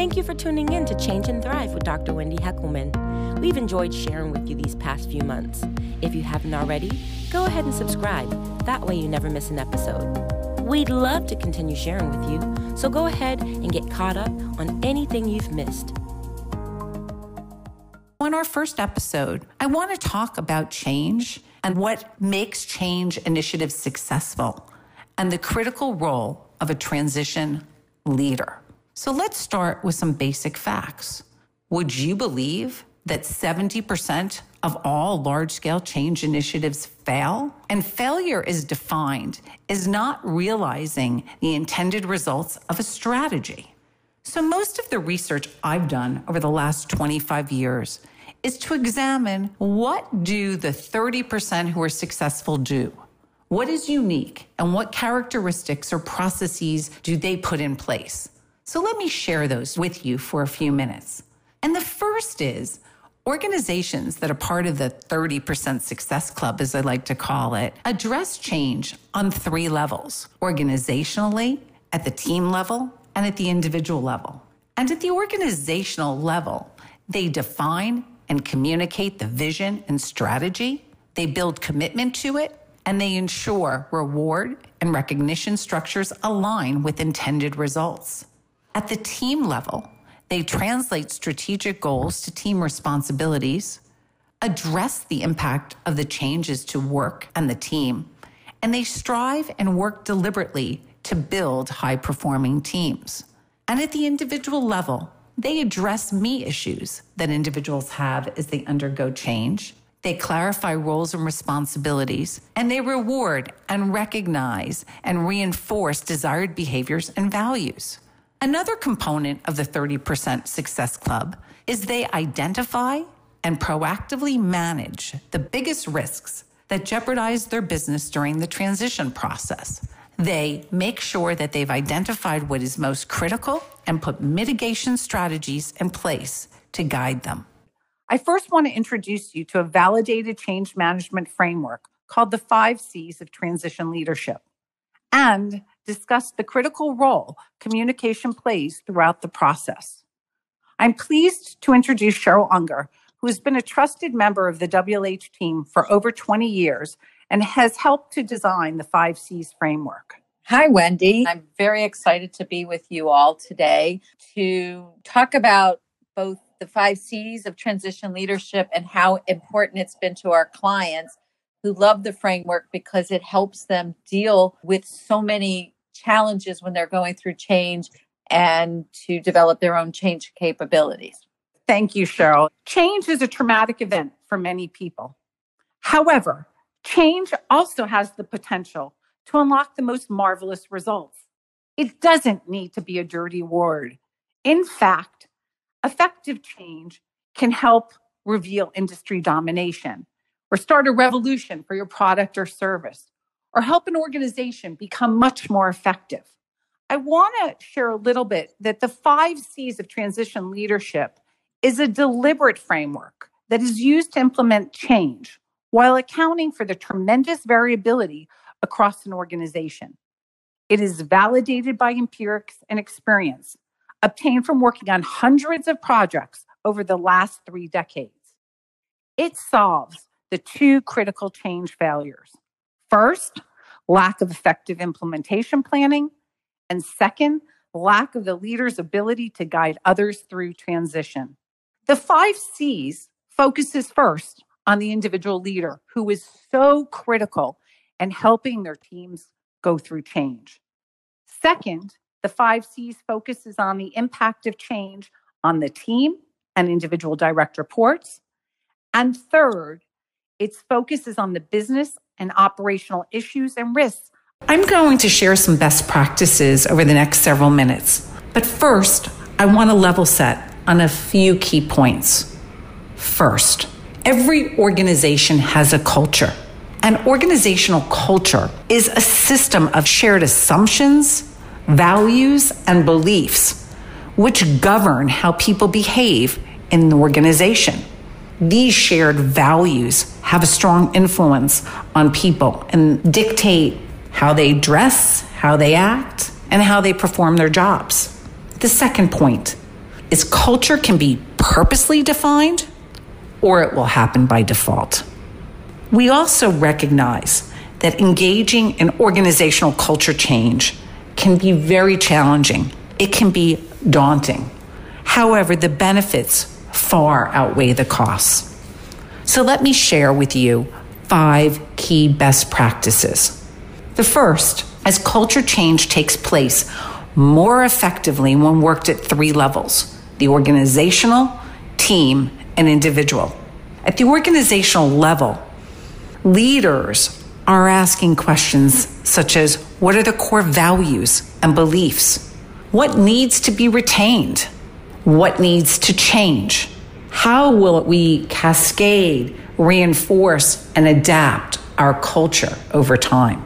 Thank you for tuning in to Change and Thrive with Dr. Wendy Heckelman. We've enjoyed sharing with you these past few months. If you haven't already, go ahead and subscribe. That way you never miss an episode. We'd love to continue sharing with you, so go ahead and get caught up on anything you've missed. On our first episode, I want to talk about change and what makes change initiatives successful and the critical role of a transition leader. So let's start with some basic facts. Would you believe that 70% of all large scale change initiatives fail? And failure is defined as not realizing the intended results of a strategy. So, most of the research I've done over the last 25 years is to examine what do the 30% who are successful do? What is unique and what characteristics or processes do they put in place? So let me share those with you for a few minutes. And the first is organizations that are part of the 30% Success Club, as I like to call it, address change on three levels organizationally, at the team level, and at the individual level. And at the organizational level, they define and communicate the vision and strategy, they build commitment to it, and they ensure reward and recognition structures align with intended results. At the team level, they translate strategic goals to team responsibilities, address the impact of the changes to work and the team, and they strive and work deliberately to build high performing teams. And at the individual level, they address me issues that individuals have as they undergo change. They clarify roles and responsibilities, and they reward and recognize and reinforce desired behaviors and values. Another component of the 30% Success Club is they identify and proactively manage the biggest risks that jeopardize their business during the transition process. They make sure that they've identified what is most critical and put mitigation strategies in place to guide them. I first want to introduce you to a validated change management framework called the five C's of transition leadership and discuss the critical role communication plays throughout the process. I'm pleased to introduce Cheryl Unger, who has been a trusted member of the WLH team for over 20 years and has helped to design the 5 C's framework. Hi, Wendy. I'm very excited to be with you all today to talk about both the five C's of transition leadership and how important it's been to our clients who love the framework because it helps them deal with so many challenges when they're going through change and to develop their own change capabilities. Thank you, Cheryl. Change is a traumatic event for many people. However, change also has the potential to unlock the most marvelous results. It doesn't need to be a dirty word. In fact, effective change can help reveal industry domination or start a revolution for your product or service or help an organization become much more effective. I want to share a little bit that the five C's of transition leadership is a deliberate framework that is used to implement change while accounting for the tremendous variability across an organization. It is validated by empirics and experience obtained from working on hundreds of projects over the last three decades. It solves the two critical change failures. First, lack of effective implementation planning. And second, lack of the leader's ability to guide others through transition. The five C's focuses first on the individual leader who is so critical in helping their teams go through change. Second, the five C's focuses on the impact of change on the team and individual direct reports. And third, its focus is on the business and operational issues and risks. I'm going to share some best practices over the next several minutes. But first, I want to level set on a few key points. First, every organization has a culture. An organizational culture is a system of shared assumptions, values, and beliefs which govern how people behave in the organization these shared values have a strong influence on people and dictate how they dress, how they act, and how they perform their jobs. The second point is culture can be purposely defined or it will happen by default. We also recognize that engaging in organizational culture change can be very challenging. It can be daunting. However, the benefits far outweigh the costs. So let me share with you five key best practices. The first, as culture change takes place more effectively when worked at three levels the organizational, team, and individual. At the organizational level, leaders are asking questions such as what are the core values and beliefs? What needs to be retained? What needs to change? How will we cascade, reinforce, and adapt our culture over time?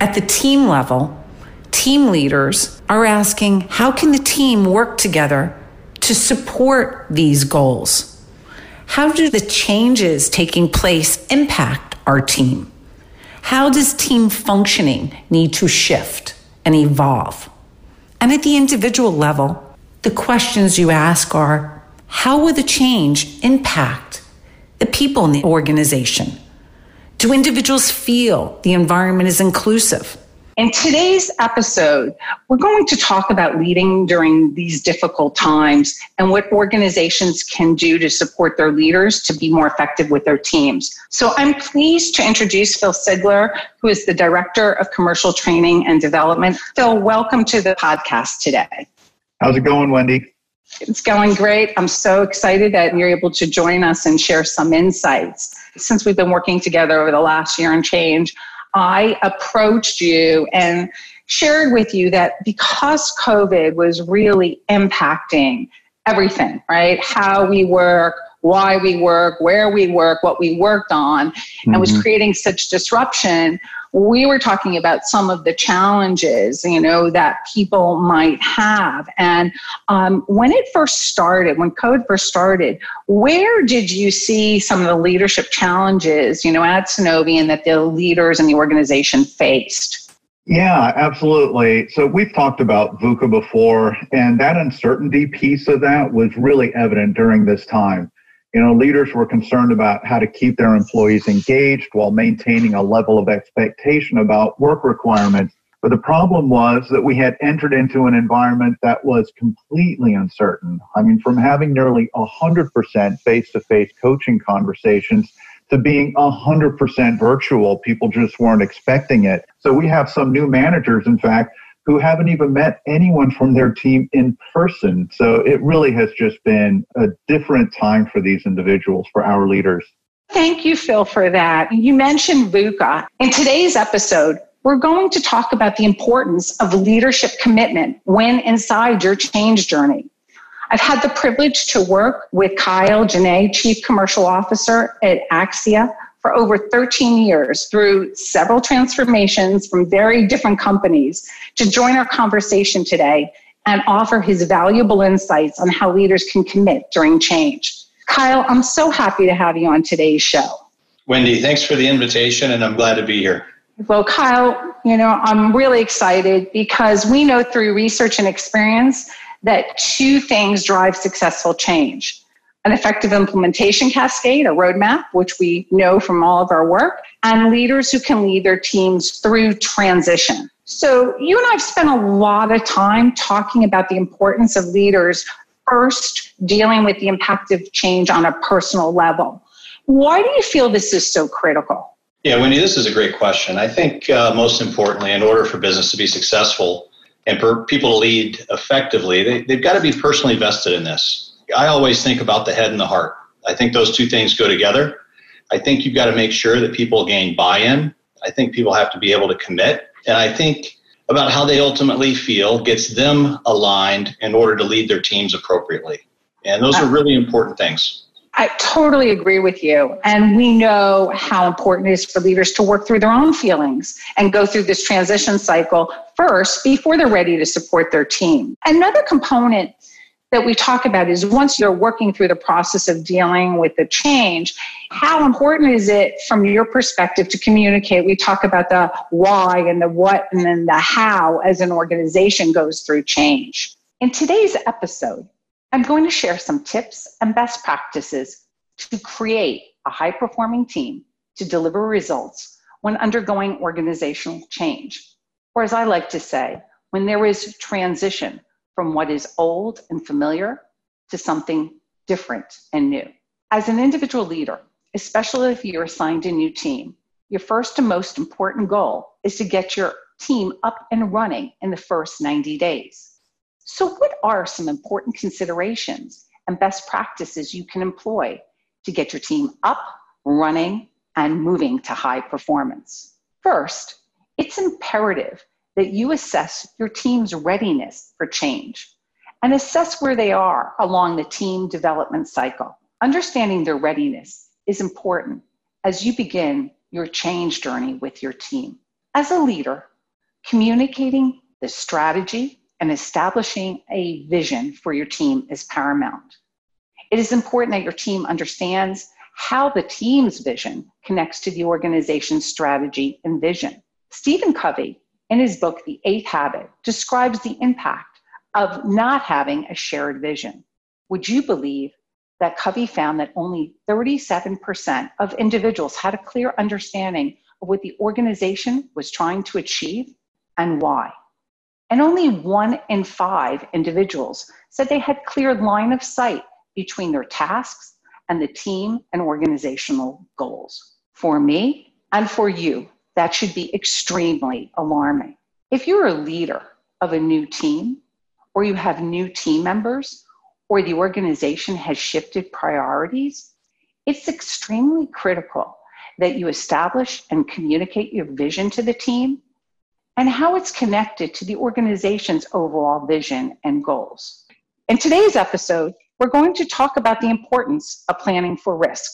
At the team level, team leaders are asking how can the team work together to support these goals? How do the changes taking place impact our team? How does team functioning need to shift and evolve? And at the individual level, the questions you ask are how will the change impact the people in the organization? Do individuals feel the environment is inclusive? In today's episode, we're going to talk about leading during these difficult times and what organizations can do to support their leaders to be more effective with their teams. So I'm pleased to introduce Phil Sigler, who is the Director of Commercial Training and Development. Phil, welcome to the podcast today. How's it going, Wendy? It's going great. I'm so excited that you're able to join us and share some insights. Since we've been working together over the last year and change, I approached you and shared with you that because COVID was really impacting everything, right? How we work, why we work, where we work, what we worked on, mm-hmm. and was mm-hmm. creating such disruption. We were talking about some of the challenges, you know, that people might have. And um, when it first started, when COVID first started, where did you see some of the leadership challenges, you know, at Sunovion that the leaders and the organization faced? Yeah, absolutely. So we've talked about VUCA before, and that uncertainty piece of that was really evident during this time. You know, leaders were concerned about how to keep their employees engaged while maintaining a level of expectation about work requirements. But the problem was that we had entered into an environment that was completely uncertain. I mean, from having nearly 100% face to face coaching conversations to being 100% virtual. People just weren't expecting it. So we have some new managers, in fact, who haven't even met anyone from their team in person. So it really has just been a different time for these individuals, for our leaders. Thank you, Phil, for that. You mentioned VUCA. In today's episode, we're going to talk about the importance of leadership commitment when inside your change journey. I've had the privilege to work with Kyle Janae, Chief Commercial Officer at Axia, for over 13 years through several transformations from very different companies to join our conversation today and offer his valuable insights on how leaders can commit during change. Kyle, I'm so happy to have you on today's show. Wendy, thanks for the invitation, and I'm glad to be here. Well, Kyle, you know, I'm really excited because we know through research and experience that two things drive successful change an effective implementation cascade, a roadmap, which we know from all of our work, and leaders who can lead their teams through transition. So, you and I have spent a lot of time talking about the importance of leaders first dealing with the impact of change on a personal level. Why do you feel this is so critical? Yeah, Wendy, this is a great question. I think uh, most importantly, in order for business to be successful, and for people to lead effectively, they, they've got to be personally vested in this. I always think about the head and the heart. I think those two things go together. I think you've got to make sure that people gain buy in. I think people have to be able to commit. And I think about how they ultimately feel gets them aligned in order to lead their teams appropriately. And those are really important things. I totally agree with you. And we know how important it is for leaders to work through their own feelings and go through this transition cycle first before they're ready to support their team. Another component that we talk about is once you're working through the process of dealing with the change, how important is it from your perspective to communicate? We talk about the why and the what and then the how as an organization goes through change. In today's episode, I'm going to share some tips and best practices to create a high performing team to deliver results when undergoing organizational change, or as I like to say, when there is transition from what is old and familiar to something different and new. As an individual leader, especially if you're assigned a new team, your first and most important goal is to get your team up and running in the first 90 days. So, what are some important considerations and best practices you can employ to get your team up, running, and moving to high performance? First, it's imperative that you assess your team's readiness for change and assess where they are along the team development cycle. Understanding their readiness is important as you begin your change journey with your team. As a leader, communicating the strategy and establishing a vision for your team is paramount. It is important that your team understands how the team's vision connects to the organization's strategy and vision. Stephen Covey, in his book, The Eighth Habit, describes the impact of not having a shared vision. Would you believe that Covey found that only 37% of individuals had a clear understanding of what the organization was trying to achieve and why? And only one in five individuals said they had clear line of sight between their tasks and the team and organizational goals. For me and for you, that should be extremely alarming. If you're a leader of a new team, or you have new team members, or the organization has shifted priorities, it's extremely critical that you establish and communicate your vision to the team and how it's connected to the organization's overall vision and goals. In today's episode, we're going to talk about the importance of planning for risk.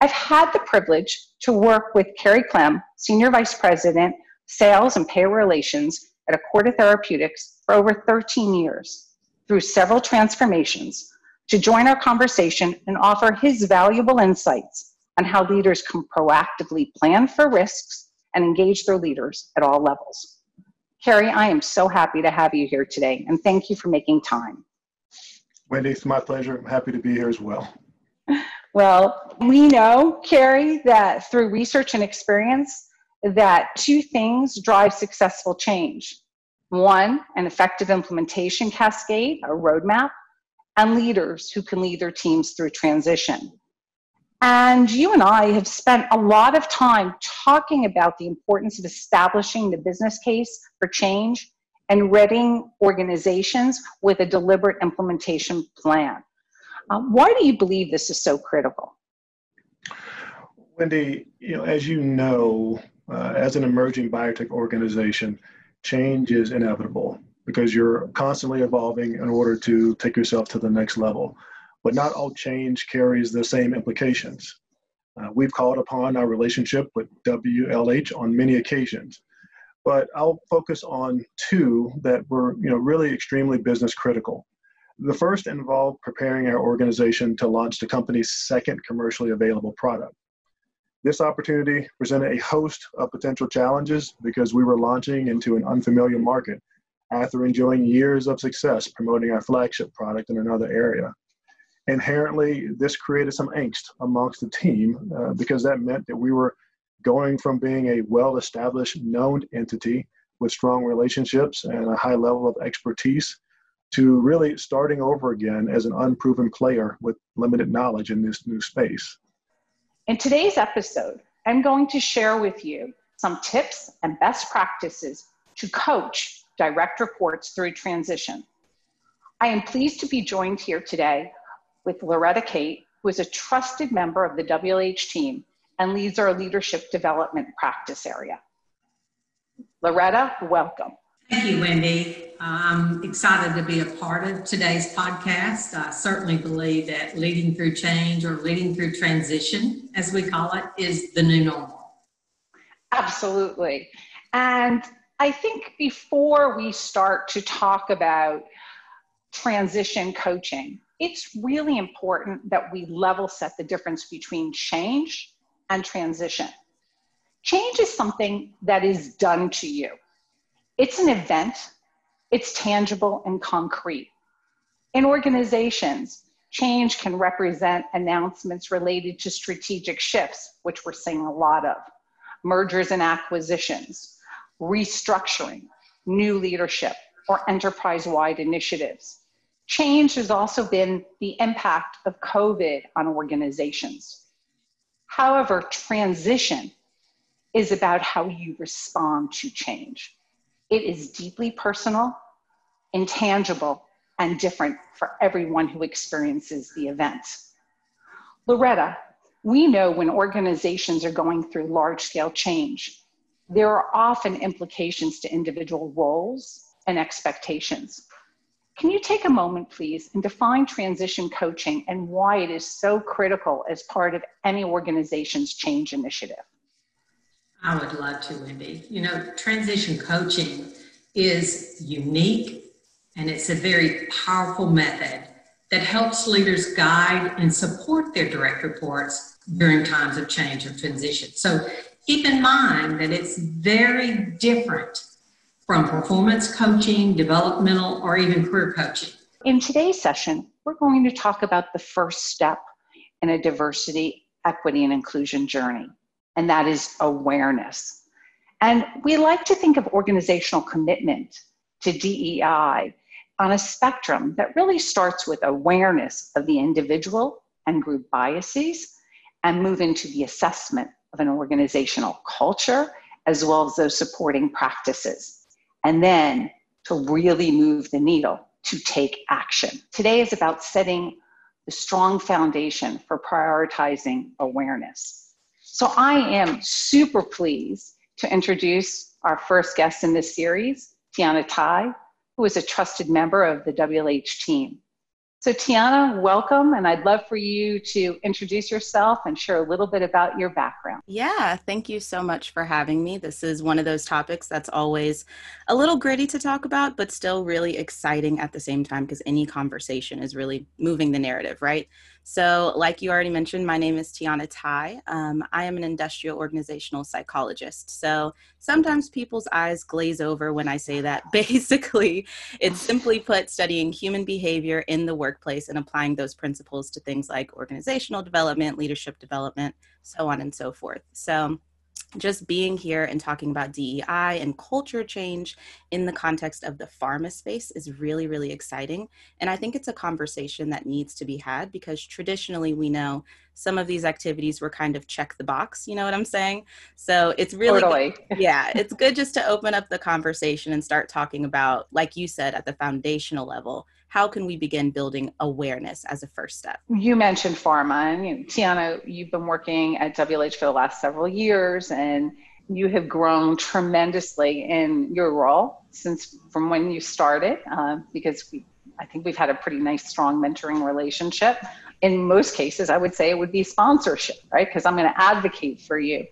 I've had the privilege to work with Carrie Clem, Senior Vice President, Sales and Payer Relations at Acorda Therapeutics for over 13 years through several transformations to join our conversation and offer his valuable insights on how leaders can proactively plan for risks and engage their leaders at all levels. Carrie, I am so happy to have you here today, and thank you for making time. Wendy, it's my pleasure. I'm happy to be here as well. Well, we know, Carrie, that through research and experience, that two things drive successful change. One, an effective implementation cascade, a roadmap, and leaders who can lead their teams through transition. And you and I have spent a lot of time talking about the importance of establishing the business case for change and readying organizations with a deliberate implementation plan. Um, why do you believe this is so critical? Wendy, you know, as you know, uh, as an emerging biotech organization, change is inevitable because you're constantly evolving in order to take yourself to the next level but not all change carries the same implications. Uh, we've called upon our relationship with WLH on many occasions, but I'll focus on two that were you know, really extremely business critical. The first involved preparing our organization to launch the company's second commercially available product. This opportunity presented a host of potential challenges because we were launching into an unfamiliar market after enjoying years of success promoting our flagship product in another area inherently this created some angst amongst the team uh, because that meant that we were going from being a well-established known entity with strong relationships and a high level of expertise to really starting over again as an unproven player with limited knowledge in this new space. In today's episode, I'm going to share with you some tips and best practices to coach direct reports through transition. I am pleased to be joined here today with Loretta Kate, who is a trusted member of the WLH team and leads our leadership development practice area. Loretta, welcome. Thank you, Wendy. I'm excited to be a part of today's podcast. I certainly believe that leading through change or leading through transition, as we call it, is the new normal. Absolutely. And I think before we start to talk about transition coaching, it's really important that we level set the difference between change and transition. Change is something that is done to you, it's an event, it's tangible and concrete. In organizations, change can represent announcements related to strategic shifts, which we're seeing a lot of, mergers and acquisitions, restructuring, new leadership, or enterprise wide initiatives. Change has also been the impact of COVID on organizations. However, transition is about how you respond to change. It is deeply personal, intangible, and different for everyone who experiences the event. Loretta, we know when organizations are going through large scale change, there are often implications to individual roles and expectations. Can you take a moment, please, and define transition coaching and why it is so critical as part of any organization's change initiative? I would love to, Wendy. You know, transition coaching is unique and it's a very powerful method that helps leaders guide and support their direct reports during times of change or transition. So keep in mind that it's very different from performance coaching, developmental, or even career coaching. In today's session, we're going to talk about the first step in a diversity, equity, and inclusion journey, and that is awareness. And we like to think of organizational commitment to DEI on a spectrum that really starts with awareness of the individual and group biases and move into the assessment of an organizational culture as well as those supporting practices and then to really move the needle to take action. Today is about setting the strong foundation for prioritizing awareness. So I am super pleased to introduce our first guest in this series, Tiana Tai, who is a trusted member of the WLH team. So, Tiana, welcome, and I'd love for you to introduce yourself and share a little bit about your background. Yeah, thank you so much for having me. This is one of those topics that's always a little gritty to talk about, but still really exciting at the same time because any conversation is really moving the narrative, right? So, like you already mentioned, my name is Tiana Tai. Um, I am an industrial organizational psychologist. So, sometimes people's eyes glaze over when I say that. Basically, it's simply put studying human behavior in the workplace and applying those principles to things like organizational development, leadership development, so on and so forth. So, just being here and talking about DEI and culture change in the context of the pharma space is really, really exciting. And I think it's a conversation that needs to be had because traditionally we know some of these activities were kind of check the box, you know what I'm saying? So it's really, totally. good, yeah, it's good just to open up the conversation and start talking about, like you said, at the foundational level, how can we begin building awareness as a first step? You mentioned pharma, and Tiana, you've been working at WLH for the last several years, and you have grown tremendously in your role since from when you started, uh, because we, I think we've had a pretty nice, strong mentoring relationship. In most cases, I would say it would be sponsorship, right? Because I'm going to advocate for you.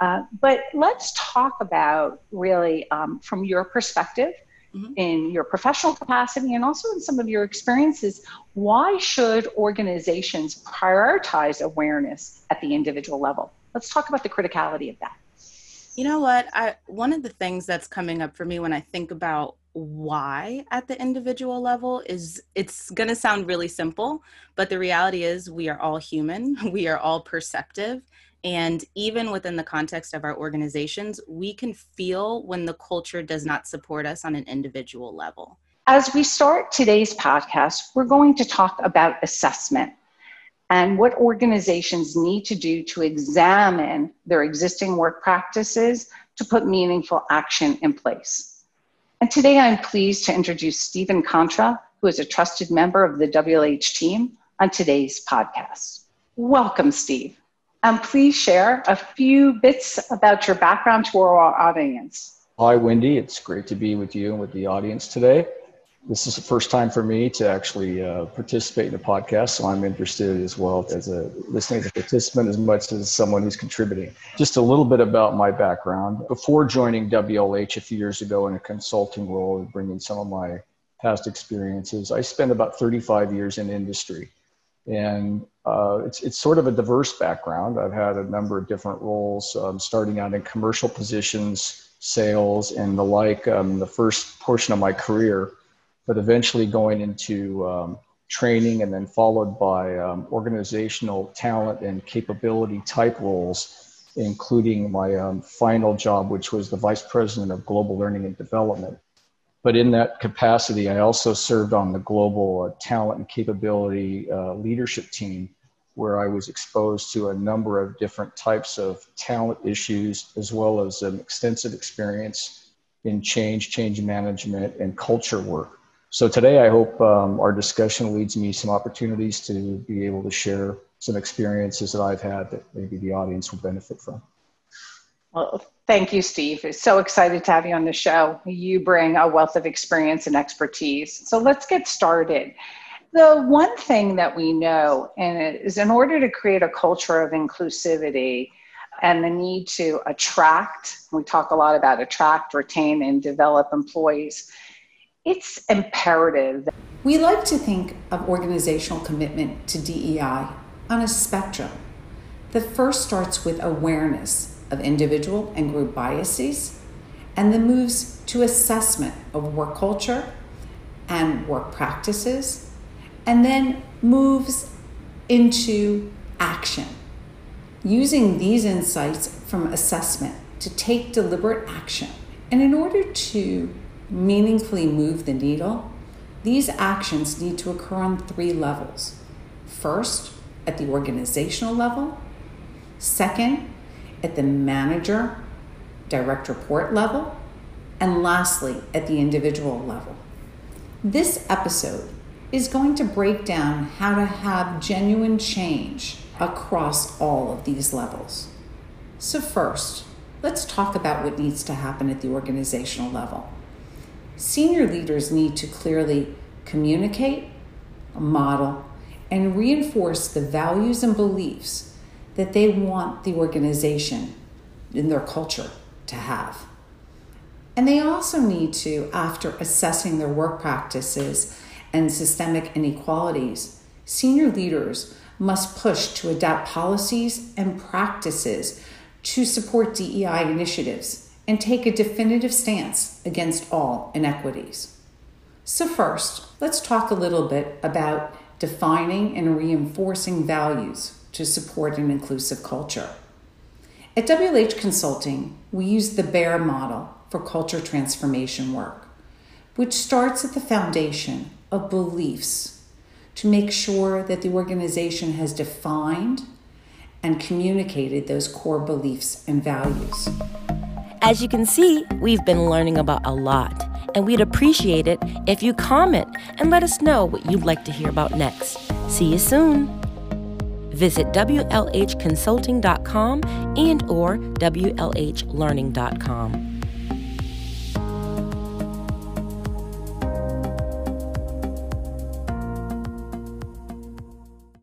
Uh, but let's talk about really um, from your perspective mm-hmm. in your professional capacity and also in some of your experiences, why should organizations prioritize awareness at the individual level? Let's talk about the criticality of that. You know what? I one of the things that's coming up for me when I think about why at the individual level is it's going to sound really simple, but the reality is we are all human, we are all perceptive, and even within the context of our organizations, we can feel when the culture does not support us on an individual level. As we start today's podcast, we're going to talk about assessment and what organizations need to do to examine their existing work practices to put meaningful action in place. And today I'm pleased to introduce Stephen Contra, who is a trusted member of the WLH team, on today's podcast. Welcome, Steve. Um, please share a few bits about your background to our audience. Hi, Wendy. It's great to be with you and with the audience today. This is the first time for me to actually uh, participate in a podcast, so I'm interested as well as a listening as a participant as much as someone who's contributing. Just a little bit about my background. Before joining WLH a few years ago in a consulting role, and bringing some of my past experiences, I spent about 35 years in industry and uh, it's it's sort of a diverse background. I've had a number of different roles, um, starting out in commercial positions, sales, and the like. Um, the first portion of my career but eventually going into um, training and then followed by um, organizational talent and capability type roles, including my um, final job, which was the vice president of global learning and development. But in that capacity, I also served on the global uh, talent and capability uh, leadership team, where I was exposed to a number of different types of talent issues, as well as an extensive experience in change, change management, and culture work. So today, I hope um, our discussion leads me some opportunities to be able to share some experiences that I've had that maybe the audience will benefit from. Well, thank you, Steve. So excited to have you on the show. You bring a wealth of experience and expertise. So let's get started. The one thing that we know is in order to create a culture of inclusivity and the need to attract, we talk a lot about attract, retain, and develop employees it's imperative. We like to think of organizational commitment to DEI on a spectrum. The first starts with awareness of individual and group biases, and then moves to assessment of work culture and work practices, and then moves into action. Using these insights from assessment to take deliberate action. And in order to meaningfully move the needle, these actions need to occur on three levels. First, at the organizational level. Second, at the manager, direct report level. And lastly, at the individual level. This episode is going to break down how to have genuine change across all of these levels. So, first, let's talk about what needs to happen at the organizational level. Senior leaders need to clearly communicate, model, and reinforce the values and beliefs that they want the organization in their culture to have. And they also need to, after assessing their work practices and systemic inequalities, senior leaders must push to adapt policies and practices to support DEI initiatives and take a definitive stance against all inequities. So, first, let's talk a little bit about defining and reinforcing values to support an inclusive culture. At WLH Consulting, we use the BEAR model for culture transformation work, which starts at the foundation of beliefs to make sure that the organization has defined and communicated those core beliefs and values. As you can see, we've been learning about a lot, and we'd appreciate it if you comment and let us know what you'd like to hear about next. See you soon. Visit WLHconsulting.com and or WLHlearning.com.